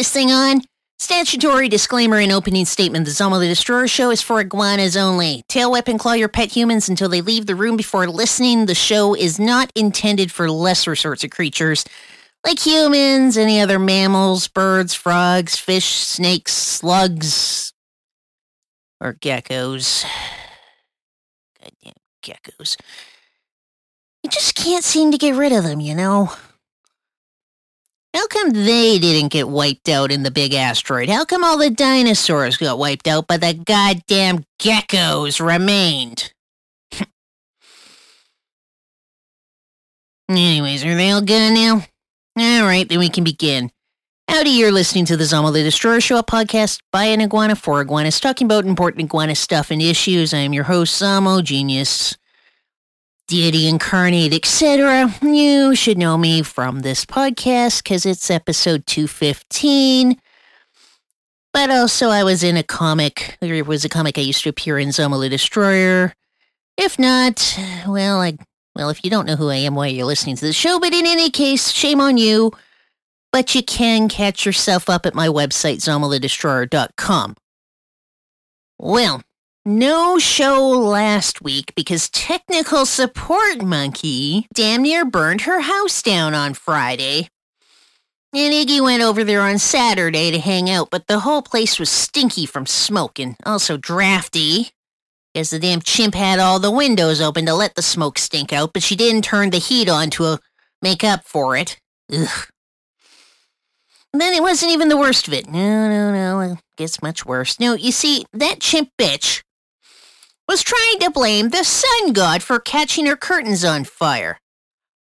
this thing on? Statutory disclaimer and opening statement The Zamo the Destroyer show is for iguanas only. Tail whip and claw your pet humans until they leave the room before listening. The show is not intended for lesser sorts of creatures like humans, any other mammals, birds, frogs, fish, snakes, slugs, or geckos. Goddamn geckos. You just can't seem to get rid of them, you know? How come they didn't get wiped out in the big asteroid? How come all the dinosaurs got wiped out, but the goddamn geckos remained? Anyways, are they all gone now? All right, then we can begin. Howdy, you're listening to the Zamo the Destroyer Show, a podcast by an iguana for iguanas, talking about important iguana stuff and issues. I am your host, Zamo Genius, deity incarnate, etc. You should know me from this podcast because it's episode 215. But also, I was in a comic. There was a comic I used to appear in Zamo the Destroyer. If not, well, I well, if you don't know who I am, why you're listening to the show, but in any case, shame on you. But you can catch yourself up at my website, zamothedestroyer.com. Well, no show last week because technical support monkey damn near burned her house down on Friday. And Iggy went over there on Saturday to hang out, but the whole place was stinky from smoke and also drafty. Because the damn chimp had all the windows open to let the smoke stink out, but she didn't turn the heat on to uh, make up for it. Ugh. Then it wasn't even the worst of it. No, no, no. It gets much worse. No, you see, that chimp bitch was trying to blame the sun god for catching her curtains on fire.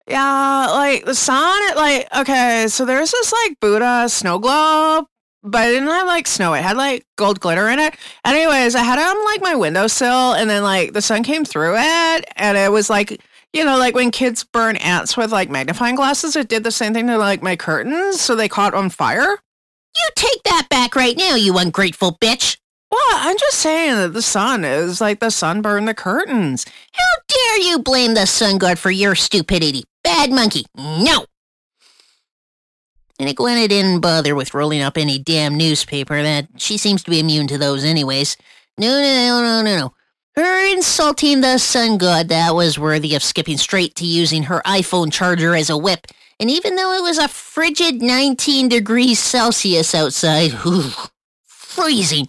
Yeah, like the sun, it like, okay, so there's this like Buddha snow globe but it didn't have like snow. It had like gold glitter in it. Anyways, I had it on like my windowsill, and then like the sun came through it, and it was like you know like when kids burn ants with like magnifying glasses. It did the same thing to like my curtains, so they caught on fire. You take that back right now, you ungrateful bitch. Well, I'm just saying that the sun is like the sun burned the curtains. How dare you blame the sun god for your stupidity? Bad monkey. No. And Iguana didn't bother with rolling up any damn newspaper. That she seems to be immune to those, anyways. No, no, no, no, no, no. Her insulting the sun god that was worthy of skipping straight to using her iPhone charger as a whip. And even though it was a frigid 19 degrees Celsius outside, whew, freezing,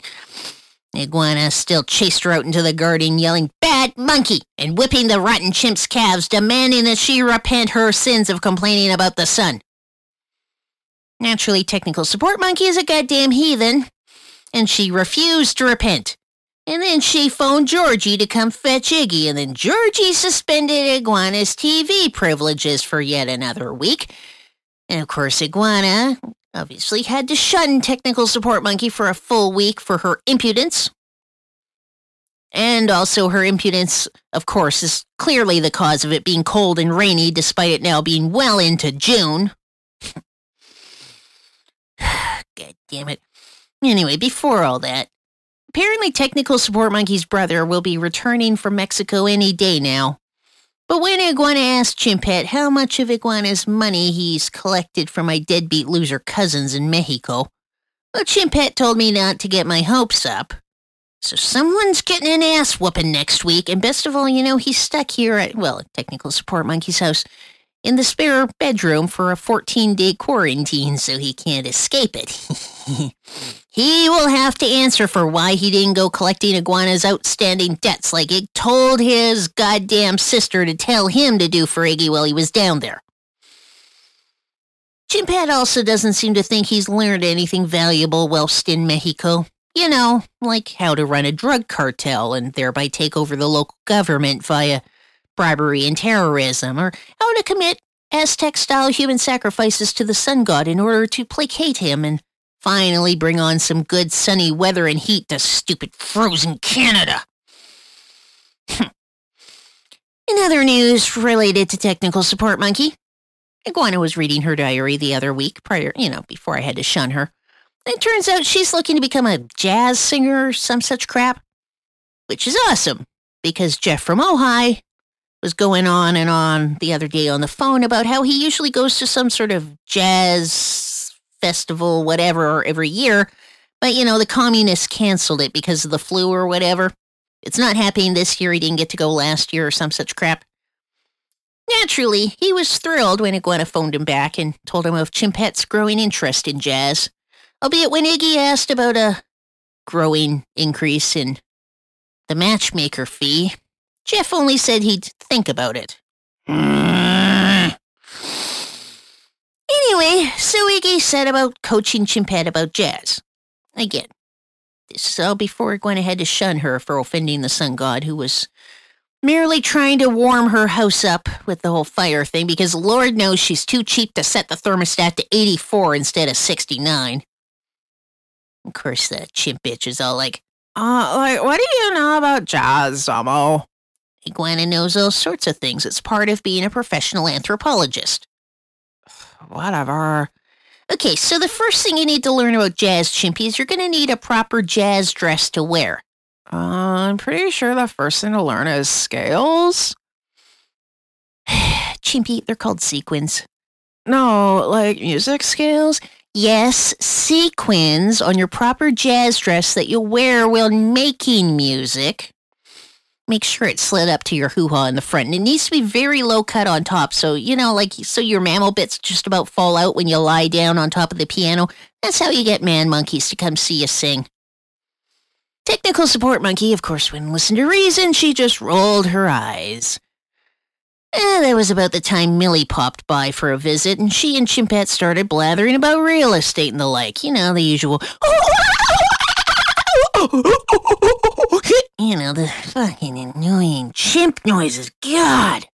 Iguana still chased her out into the garden, yelling, Bad monkey! and whipping the rotten chimp's calves, demanding that she repent her sins of complaining about the sun. Naturally, technical support monkey is a goddamn heathen, and she refused to repent. And then she phoned Georgie to come fetch Iggy, and then Georgie suspended Iguana's TV privileges for yet another week. And of course, Iguana obviously had to shun technical support monkey for a full week for her impudence. And also, her impudence, of course, is clearly the cause of it being cold and rainy, despite it now being well into June. God damn it. Anyway, before all that, apparently Technical Support Monkey's brother will be returning from Mexico any day now. But when Iguana asked Chimpette how much of Iguana's money he's collected from my deadbeat loser cousins in Mexico, well, Chimpette told me not to get my hopes up. So someone's getting an ass whooping next week, and best of all, you know, he's stuck here at, well, Technical Support Monkey's house in the spare bedroom for a 14 day quarantine so he can't escape it. he will have to answer for why he didn't go collecting Iguana's outstanding debts like he told his goddamn sister to tell him to do for Iggy while he was down there. Chimpette also doesn't seem to think he's learned anything valuable whilst in Mexico. You know, like how to run a drug cartel and thereby take over the local government via bribery and terrorism, or how to commit Aztec style human sacrifices to the sun god in order to placate him and finally bring on some good sunny weather and heat to stupid frozen Canada. Hmm. in other news related to technical support monkey, Iguana was reading her diary the other week prior, you know, before I had to shun her. It turns out she's looking to become a jazz singer or some such crap, which is awesome because Jeff from Ojai was going on and on the other day on the phone about how he usually goes to some sort of jazz festival, whatever, every year. But, you know, the communists canceled it because of the flu or whatever. It's not happening this year. He didn't get to go last year or some such crap. Naturally, he was thrilled when Iguana phoned him back and told him of Chimpette's growing interest in jazz, albeit when Iggy asked about a growing increase in the matchmaker fee, Jeff only said he'd think about it. Anyway, so Iggy said about coaching Chimpette about jazz. Again, this is all before Iguana had to shun her for offending the sun god, who was merely trying to warm her house up with the whole fire thing because Lord knows she's too cheap to set the thermostat to 84 instead of 69. Of course, that chimp bitch is all like, Uh, like, what do you know about jazz, Zamo? Iguana knows all sorts of things. It's part of being a professional anthropologist. Whatever. Okay, so the first thing you need to learn about jazz, Chimpy, is you're going to need a proper jazz dress to wear. Uh, I'm pretty sure the first thing to learn is scales. Chimpy, they're called sequins. No, like music scales. Yes, sequins on your proper jazz dress that you'll wear while making music. Make sure it's slid up to your hoo-ha in the front. And it needs to be very low cut on top. So, you know, like, so your mammal bits just about fall out when you lie down on top of the piano. That's how you get man monkeys to come see you sing. Technical support monkey, of course, wouldn't listen to reason. She just rolled her eyes. Eh, that was about the time Millie popped by for a visit, and she and Chimpette started blathering about real estate and the like. You know, the usual. You know, the fucking annoying chimp noises. God!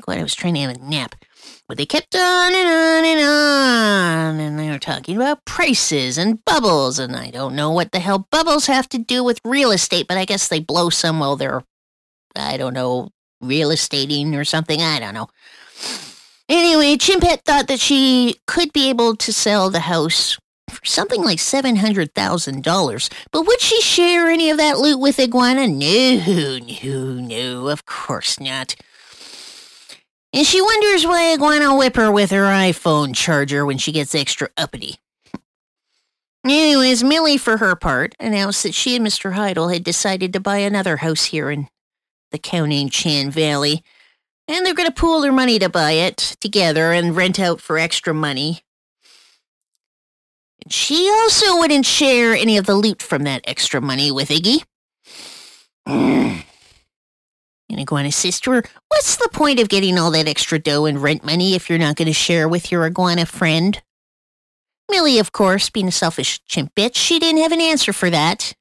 Glad I was trying to have a nap. But they kept on and on and on, and they were talking about prices and bubbles, and I don't know what the hell bubbles have to do with real estate, but I guess they blow some while they're, I don't know, real estating or something. I don't know. Anyway, Chimpette thought that she could be able to sell the house for something like $700,000. But would she share any of that loot with Iguana? No, no, no, of course not. And she wonders why Iguana whip her with her iPhone charger when she gets extra uppity. Anyways, Millie, for her part, announced that she and Mr. Heidel had decided to buy another house here in the Cowichan Valley, and they're going to pool their money to buy it together and rent out for extra money. She also wouldn't share any of the loot from that extra money with Iggy. Mm. and Iguana says to her, What's the point of getting all that extra dough and rent money if you're not going to share with your iguana friend? Millie, of course, being a selfish chimp bitch, she didn't have an answer for that.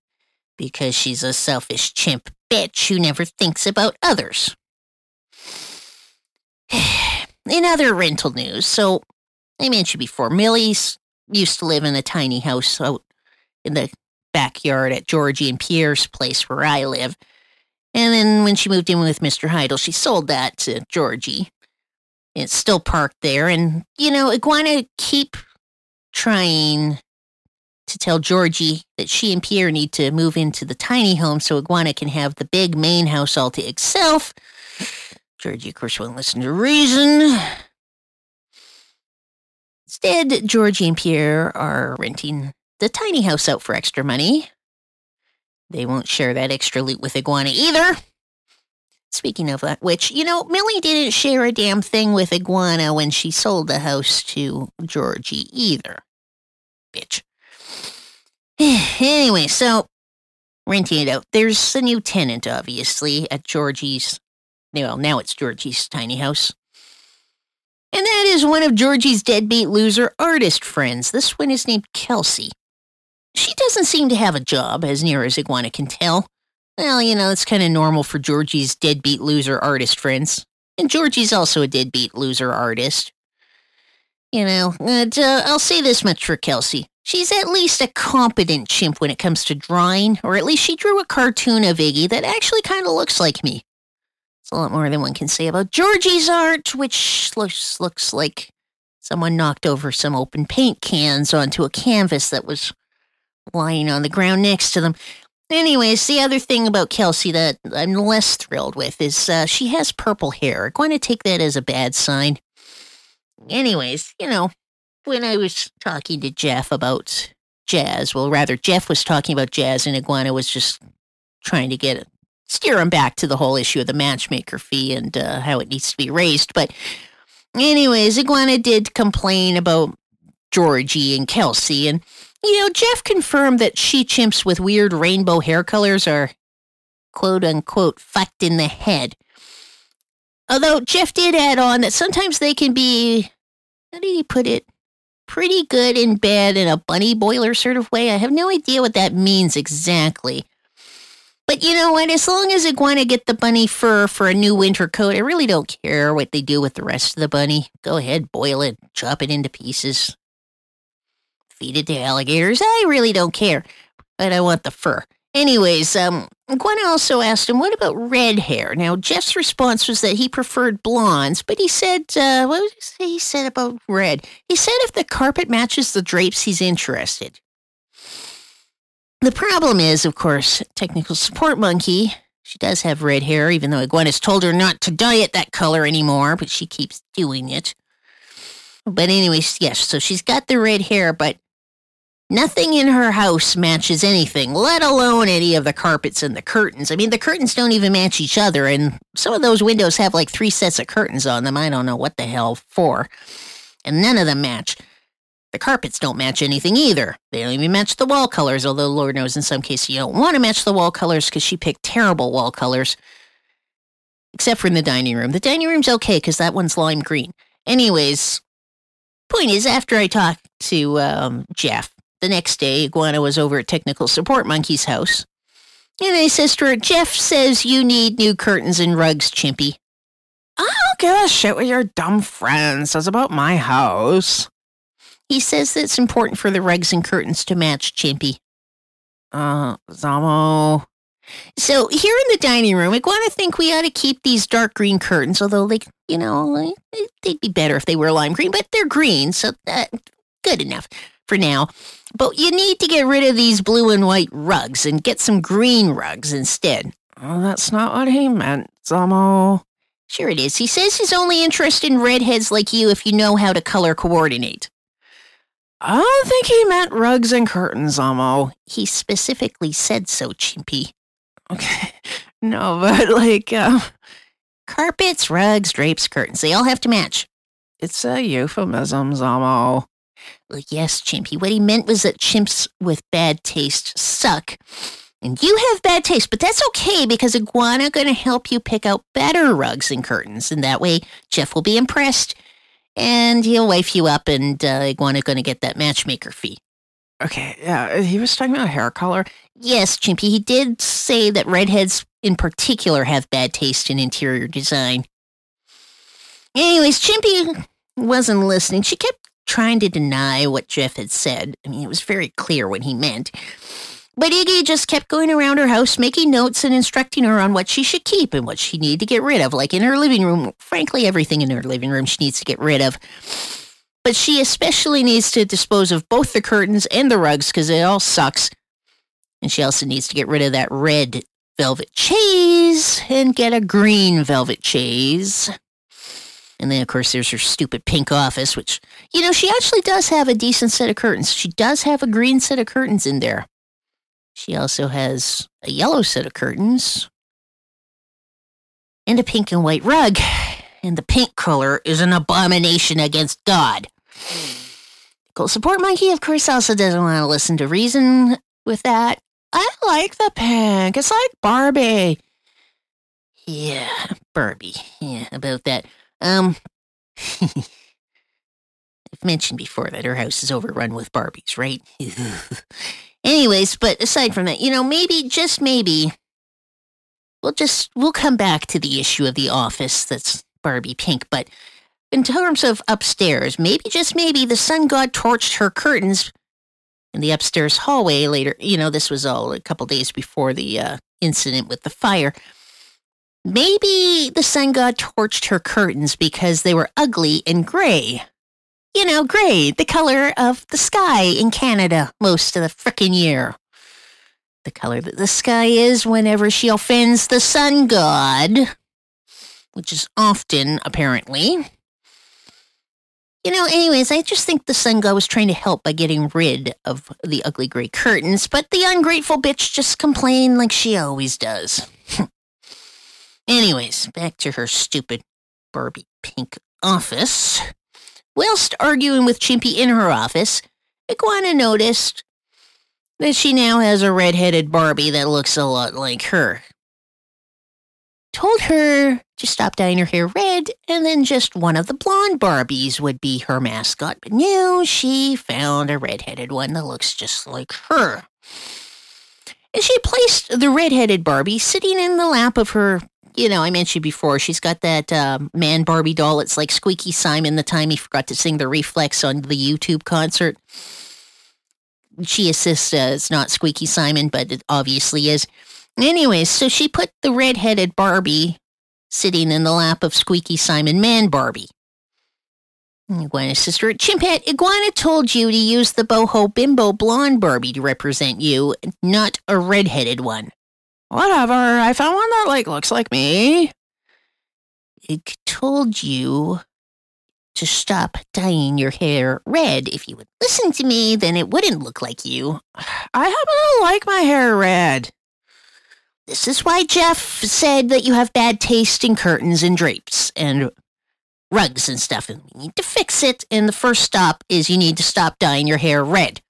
Because she's a selfish chimp bitch who never thinks about others. In other rental news, so I mentioned before, Millie's used to live in a tiny house out in the backyard at Georgie and Pierre's place where I live. And then when she moved in with Mr. Heidel, she sold that to Georgie. It's still parked there. And, you know, Iguana keep trying to tell Georgie that she and Pierre need to move into the tiny home so Iguana can have the big main house all to itself. Georgie, of course, won't listen to reason. Instead, Georgie and Pierre are renting the tiny house out for extra money. They won't share that extra loot with Iguana either. Speaking of that, which, you know, Millie didn't share a damn thing with Iguana when she sold the house to Georgie either. Bitch. anyway, so renting it out. There's a new tenant, obviously, at Georgie's. Well, now it's Georgie's tiny house. And that is one of Georgie's deadbeat loser artist friends. This one is named Kelsey. She doesn't seem to have a job, as near as Iguana can tell. Well, you know, it's kind of normal for Georgie's deadbeat loser artist friends. And Georgie's also a deadbeat loser artist. You know, and, uh, I'll say this much for Kelsey. She's at least a competent chimp when it comes to drawing, or at least she drew a cartoon of Iggy that actually kind of looks like me. It's a lot more than one can say about Georgie's art, which looks looks like someone knocked over some open paint cans onto a canvas that was lying on the ground next to them. Anyways, the other thing about Kelsey that I'm less thrilled with is uh, she has purple hair. I'm going to take that as a bad sign. Anyways, you know, when I was talking to Jeff about jazz, well, rather, Jeff was talking about jazz and Iguana was just trying to get steer him back to the whole issue of the matchmaker fee and uh, how it needs to be raised. But, anyways, Iguana did complain about Georgie and Kelsey. And, you know, Jeff confirmed that she chimps with weird rainbow hair colors are quote unquote fucked in the head. Although Jeff did add on that sometimes they can be, how did he put it? Pretty good in bed in a bunny boiler sort of way. I have no idea what that means exactly. But you know what? As long as Iguana get the bunny fur for a new winter coat, I really don't care what they do with the rest of the bunny. Go ahead, boil it, chop it into pieces, feed it to alligators. I really don't care, but I want the fur. Anyways, um, Gwen also asked him, what about red hair? Now, Jeff's response was that he preferred blondes, but he said, uh, what he said about red? He said if the carpet matches the drapes, he's interested. The problem is, of course, technical support monkey. She does have red hair, even though has told her not to dye it that color anymore, but she keeps doing it. But anyways, yes, so she's got the red hair, but nothing in her house matches anything, let alone any of the carpets and the curtains. I mean, the curtains don't even match each other, and some of those windows have like three sets of curtains on them. I don't know what the hell for. And none of them match. The carpets don't match anything either. They don't even match the wall colors, although Lord knows in some cases you don't want to match the wall colors because she picked terrible wall colors. Except for in the dining room. The dining room's okay because that one's lime green. Anyways, point is, after I talked to um, Jeff, the next day, Iguana was over at Technical Support Monkey's house. And I says to her, Jeff says you need new curtains and rugs, Chimpy. I don't give a shit with your dumb friends. says about my house. He says that it's important for the rugs and curtains to match Chimpy. Uh, Zamo. So here in the dining room, Iguana think we ought to keep these dark green curtains, although they, you know, they'd be better if they were lime green, but they're green, so good enough for now. But you need to get rid of these blue and white rugs and get some green rugs instead. Oh, that's not what he meant, Zamo. Sure it is. He says he's only interested in redheads like you if you know how to color coordinate. I don't think he meant rugs and curtains, Zamo. He specifically said so, Chimpy. Okay. No, but like, uh, carpets, rugs, drapes, curtains, they all have to match. It's a euphemism, Zamo. Well, yes, Chimpy. What he meant was that chimps with bad taste suck. And you have bad taste, but that's okay because Iguana going to help you pick out better rugs and curtains. And that way, Jeff will be impressed and he'll wife you up and uh, Iguana going to get that matchmaker fee. Okay, yeah, he was talking about hair color. Yes, Chimpy, he did say that redheads in particular have bad taste in interior design. Anyways, Chimpy wasn't listening. She kept trying to deny what Jeff had said. I mean, it was very clear what he meant. But Iggy just kept going around her house making notes and instructing her on what she should keep and what she needed to get rid of. Like in her living room, frankly, everything in her living room she needs to get rid of. But she especially needs to dispose of both the curtains and the rugs because it all sucks. And she also needs to get rid of that red velvet chaise and get a green velvet chaise. And then, of course, there's her stupid pink office, which, you know, she actually does have a decent set of curtains. She does have a green set of curtains in there. She also has a yellow set of curtains and a pink and white rug. And the pink color is an abomination against God. Cool support monkey, of course, also doesn't want to listen to reason with that. I like the pink. It's like Barbie. Yeah, Barbie. Yeah, about that. Um, I've mentioned before that her house is overrun with Barbies, right? Anyways, but aside from that, you know, maybe, just maybe, we'll just, we'll come back to the issue of the office that's Barbie pink, but in terms of upstairs, maybe, just maybe, the sun god torched her curtains in the upstairs hallway later. You know, this was all a couple days before the uh, incident with the fire. Maybe the sun god torched her curtains because they were ugly and gray. You know, gray, the color of the sky in Canada most of the frickin' year. The color that the sky is whenever she offends the sun god, which is often, apparently. You know, anyways, I just think the sun god was trying to help by getting rid of the ugly gray curtains, but the ungrateful bitch just complained like she always does. anyways, back to her stupid Barbie pink office. Whilst arguing with Chimpy in her office, Iguana noticed that she now has a red-headed Barbie that looks a lot like her. Told her to stop dyeing her hair red, and then just one of the blonde Barbies would be her mascot. But no, she found a red-headed one that looks just like her. And she placed the red-headed Barbie sitting in the lap of her you know, I mentioned before, she's got that uh, man Barbie doll. It's like Squeaky Simon the time he forgot to sing the reflex on the YouTube concert she assists uh, it's not Squeaky Simon, but it obviously is. Anyways, so she put the red-headed Barbie sitting in the lap of Squeaky Simon Man Barbie. Iguana's sister Chimpette, Iguana told you to use the boho bimbo blonde Barbie to represent you, not a red-headed one. Whatever, I found one that like looks like me. It told you to stop dyeing your hair red. If you would listen to me, then it wouldn't look like you. I happen to like my hair red. This is why Jeff said that you have bad taste in curtains and drapes and rugs and stuff, and we need to fix it. And the first stop is you need to stop dyeing your hair red.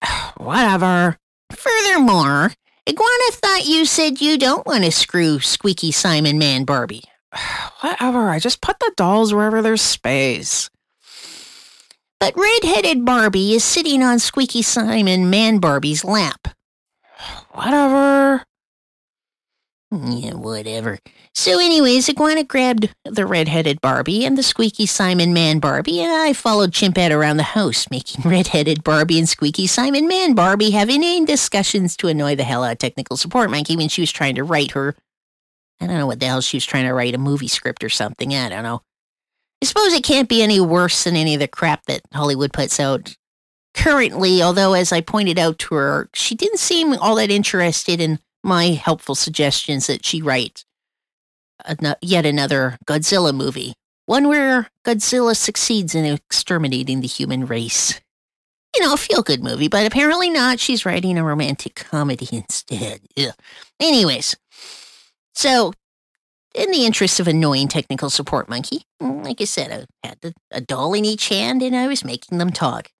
Whatever. Furthermore, Iguana thought you said you don't want to screw Squeaky Simon Man Barbie. Whatever, I just put the dolls wherever there's space. But red-headed Barbie is sitting on Squeaky Simon Man Barbie's lap. Whatever. Yeah, whatever. So anyways, Iguana grabbed the red-headed Barbie and the Squeaky Simon Man Barbie, and I followed Chimpette around the house, making red-headed Barbie and Squeaky Simon Man Barbie have inane discussions to annoy the hell out of technical support monkey when she was trying to write her I don't know what the hell she was trying to write a movie script or something. I don't know. I suppose it can't be any worse than any of the crap that Hollywood puts out currently, although, as I pointed out to her, she didn't seem all that interested in my helpful suggestions that she write yet another Godzilla movie, one where Godzilla succeeds in exterminating the human race. You know, a feel good movie, but apparently not. She's writing a romantic comedy instead. Ugh. Anyways, so, in the interest of annoying technical support monkey, like I said, I had a doll in each hand and I was making them talk.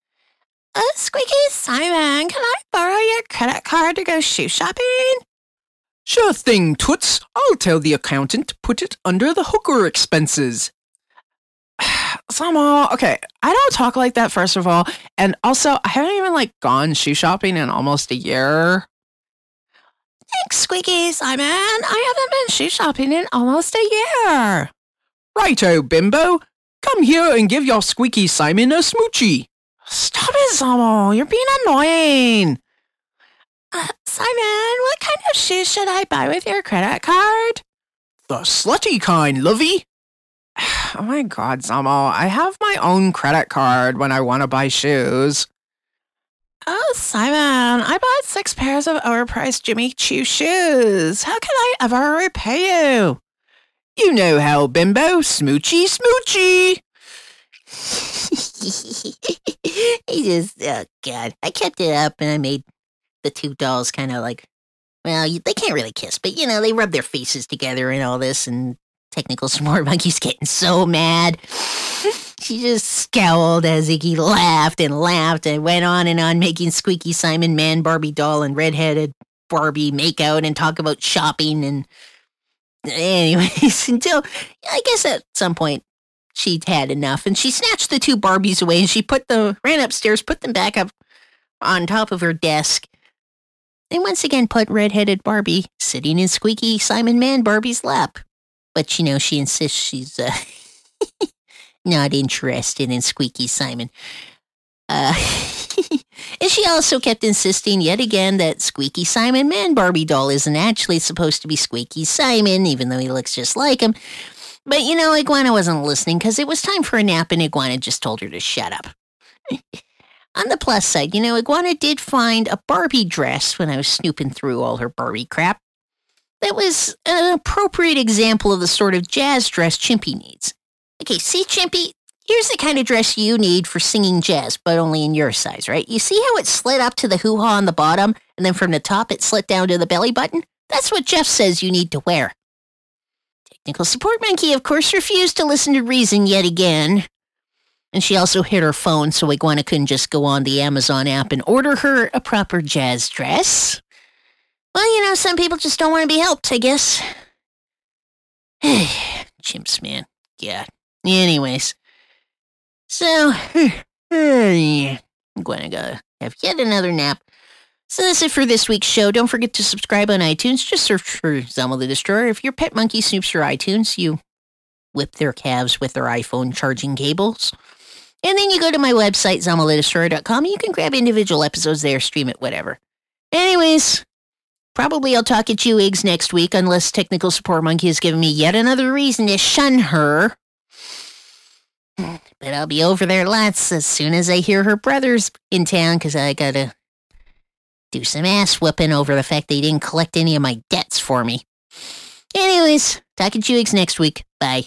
Uh, Squeaky Simon, can I borrow your credit card to go shoe shopping? Sure thing, Toots. I'll tell the accountant to put it under the hooker expenses. Zamo, uh, okay, I don't talk like that, first of all. And also, I haven't even, like, gone shoe shopping in almost a year. Thanks, Squeaky Simon. I haven't been shoe shopping in almost a year. Righto, Bimbo. Come here and give your Squeaky Simon a smoochie. Stop it, Zamo. You're being annoying. Uh, Simon, what kind of shoes should I buy with your credit card? The slutty kind, lovey. Oh my god, Zamo. I have my own credit card when I want to buy shoes. Oh, Simon, I bought six pairs of overpriced Jimmy Choo shoes. How can I ever repay you? You know how, Bimbo. Smoochy, smoochy. he just, oh, God. I kept it up and I made the two dolls kind of like, well, they can't really kiss, but, you know, they rub their faces together and all this, and technical smart monkey's getting so mad. She just scowled as Iggy laughed and laughed and went on and on making Squeaky Simon Man Barbie doll and redheaded Barbie make out and talk about shopping and anyways until I guess at some point she'd had enough and she snatched the two Barbies away and she put them ran upstairs, put them back up on top of her desk. And once again put redheaded Barbie sitting in Squeaky Simon Man Barbie's lap. But you know, she insists she's uh not interested in Squeaky Simon. Uh, and she also kept insisting yet again that Squeaky Simon Man Barbie doll isn't actually supposed to be Squeaky Simon, even though he looks just like him. But you know, Iguana wasn't listening because it was time for a nap, and Iguana just told her to shut up. On the plus side, you know, Iguana did find a Barbie dress when I was snooping through all her Barbie crap. That was an appropriate example of the sort of jazz dress Chimpy needs. Okay, see, Chimpy, here's the kind of dress you need for singing jazz, but only in your size, right? You see how it slid up to the hoo ha on the bottom, and then from the top it slid down to the belly button? That's what Jeff says you need to wear. Technical Support Monkey, of course, refused to listen to reason yet again. And she also hit her phone, so Iguana couldn't just go on the Amazon app and order her a proper jazz dress. Well, you know, some people just don't want to be helped, I guess. Chimps, man. Yeah. Anyways. So, I'm going to go have yet another nap. So that's it for this week's show. Don't forget to subscribe on iTunes. Just search for Zamo the Destroyer. If your pet monkey snoops your iTunes, you whip their calves with their iPhone charging cables. And then you go to my website, ZamoTheDestroyer.com. You can grab individual episodes there, stream it, whatever. Anyways, Probably I'll talk at you eggs next week unless Technical Support Monkey has given me yet another reason to shun her. But I'll be over there lots as soon as I hear her brother's in town because I gotta do some ass whooping over the fact they didn't collect any of my debts for me. Anyways, talk at you eggs next week. Bye.